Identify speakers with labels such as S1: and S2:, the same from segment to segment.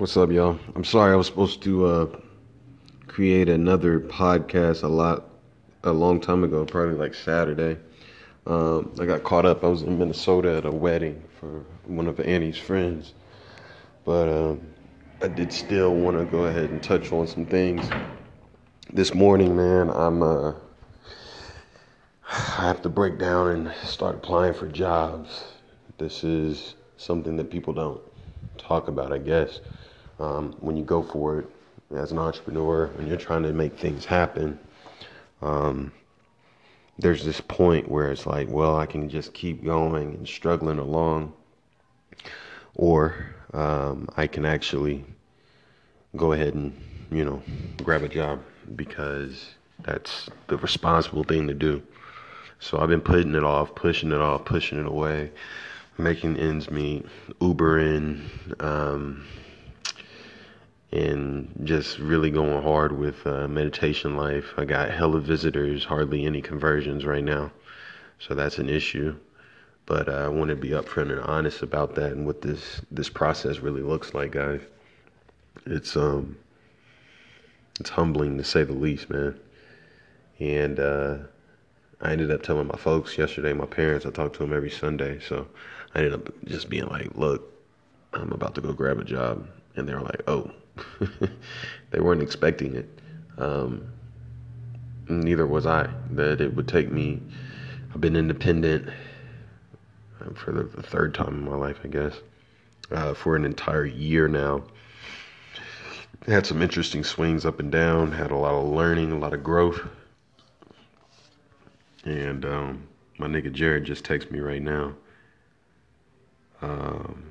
S1: What's up, y'all? I'm sorry I was supposed to uh, create another podcast a lot, a long time ago, probably like Saturday. Um, I got caught up. I was in Minnesota at a wedding for one of Annie's friends, but um, I did still want to go ahead and touch on some things. This morning, man, I'm uh, I have to break down and start applying for jobs. This is something that people don't talk about, I guess. Um, when you go for it as an entrepreneur, when you're trying to make things happen, um, there's this point where it's like, well, I can just keep going and struggling along, or um, I can actually go ahead and, you know, grab a job because that's the responsible thing to do. So I've been putting it off, pushing it off, pushing it away, making ends meet, Ubering, um, and just really going hard with uh, meditation life. I got hella visitors, hardly any conversions right now, so that's an issue. But uh, I want to be upfront and honest about that and what this this process really looks like, guys. It's um, it's humbling to say the least, man. And uh, I ended up telling my folks yesterday, my parents. I talk to them every Sunday, so I ended up just being like, "Look, I'm about to go grab a job," and they were like, "Oh." they weren't expecting it. Um, neither was I. That it would take me. I've been independent um, for the, the third time in my life, I guess, uh, for an entire year now. Had some interesting swings up and down. Had a lot of learning, a lot of growth. And um, my nigga Jared just texts me right now. Um,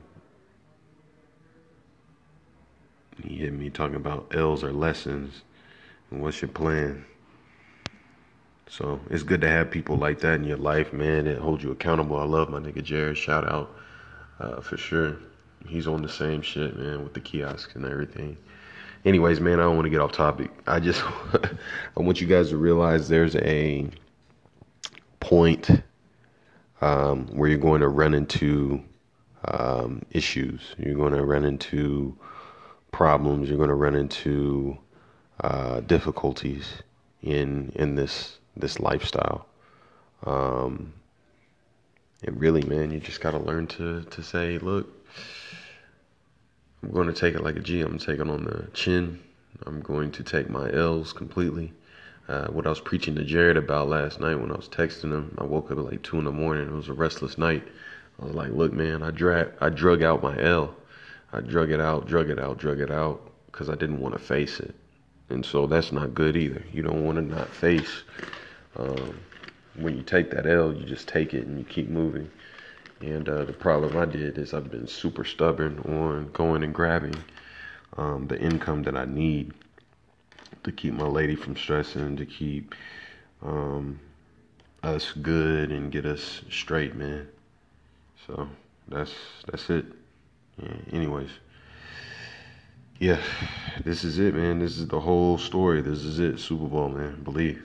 S1: He hit me talking about L's or lessons and what's your plan. So it's good to have people like that in your life, man, that hold you accountable. I love my nigga Jared. Shout out uh, for sure. He's on the same shit, man, with the kiosks and everything. Anyways, man, I don't want to get off topic. I just I want you guys to realize there's a point um, where you're going to run into um, issues. You're going to run into problems, you're going to run into uh, difficulties in in this this lifestyle. Um, and really, man, you just got to learn to to say, look, I'm going to take it like a G. I'm taking on the chin. I'm going to take my L's completely. Uh, what I was preaching to Jared about last night when I was texting him, I woke up at like two in the morning. It was a restless night. I was like, look, man, I drag, I drug out my L. I drug it out, drug it out, drug it out because I didn't want to face it. And so that's not good either. You don't want to not face. Um, when you take that L, you just take it and you keep moving. And uh, the problem I did is I've been super stubborn on going and grabbing um, the income that I need to keep my lady from stressing, to keep um, us good and get us straight, man. So that's that's it. Anyways, yeah, this is it, man. This is the whole story. This is it. Super Bowl, man. Believe.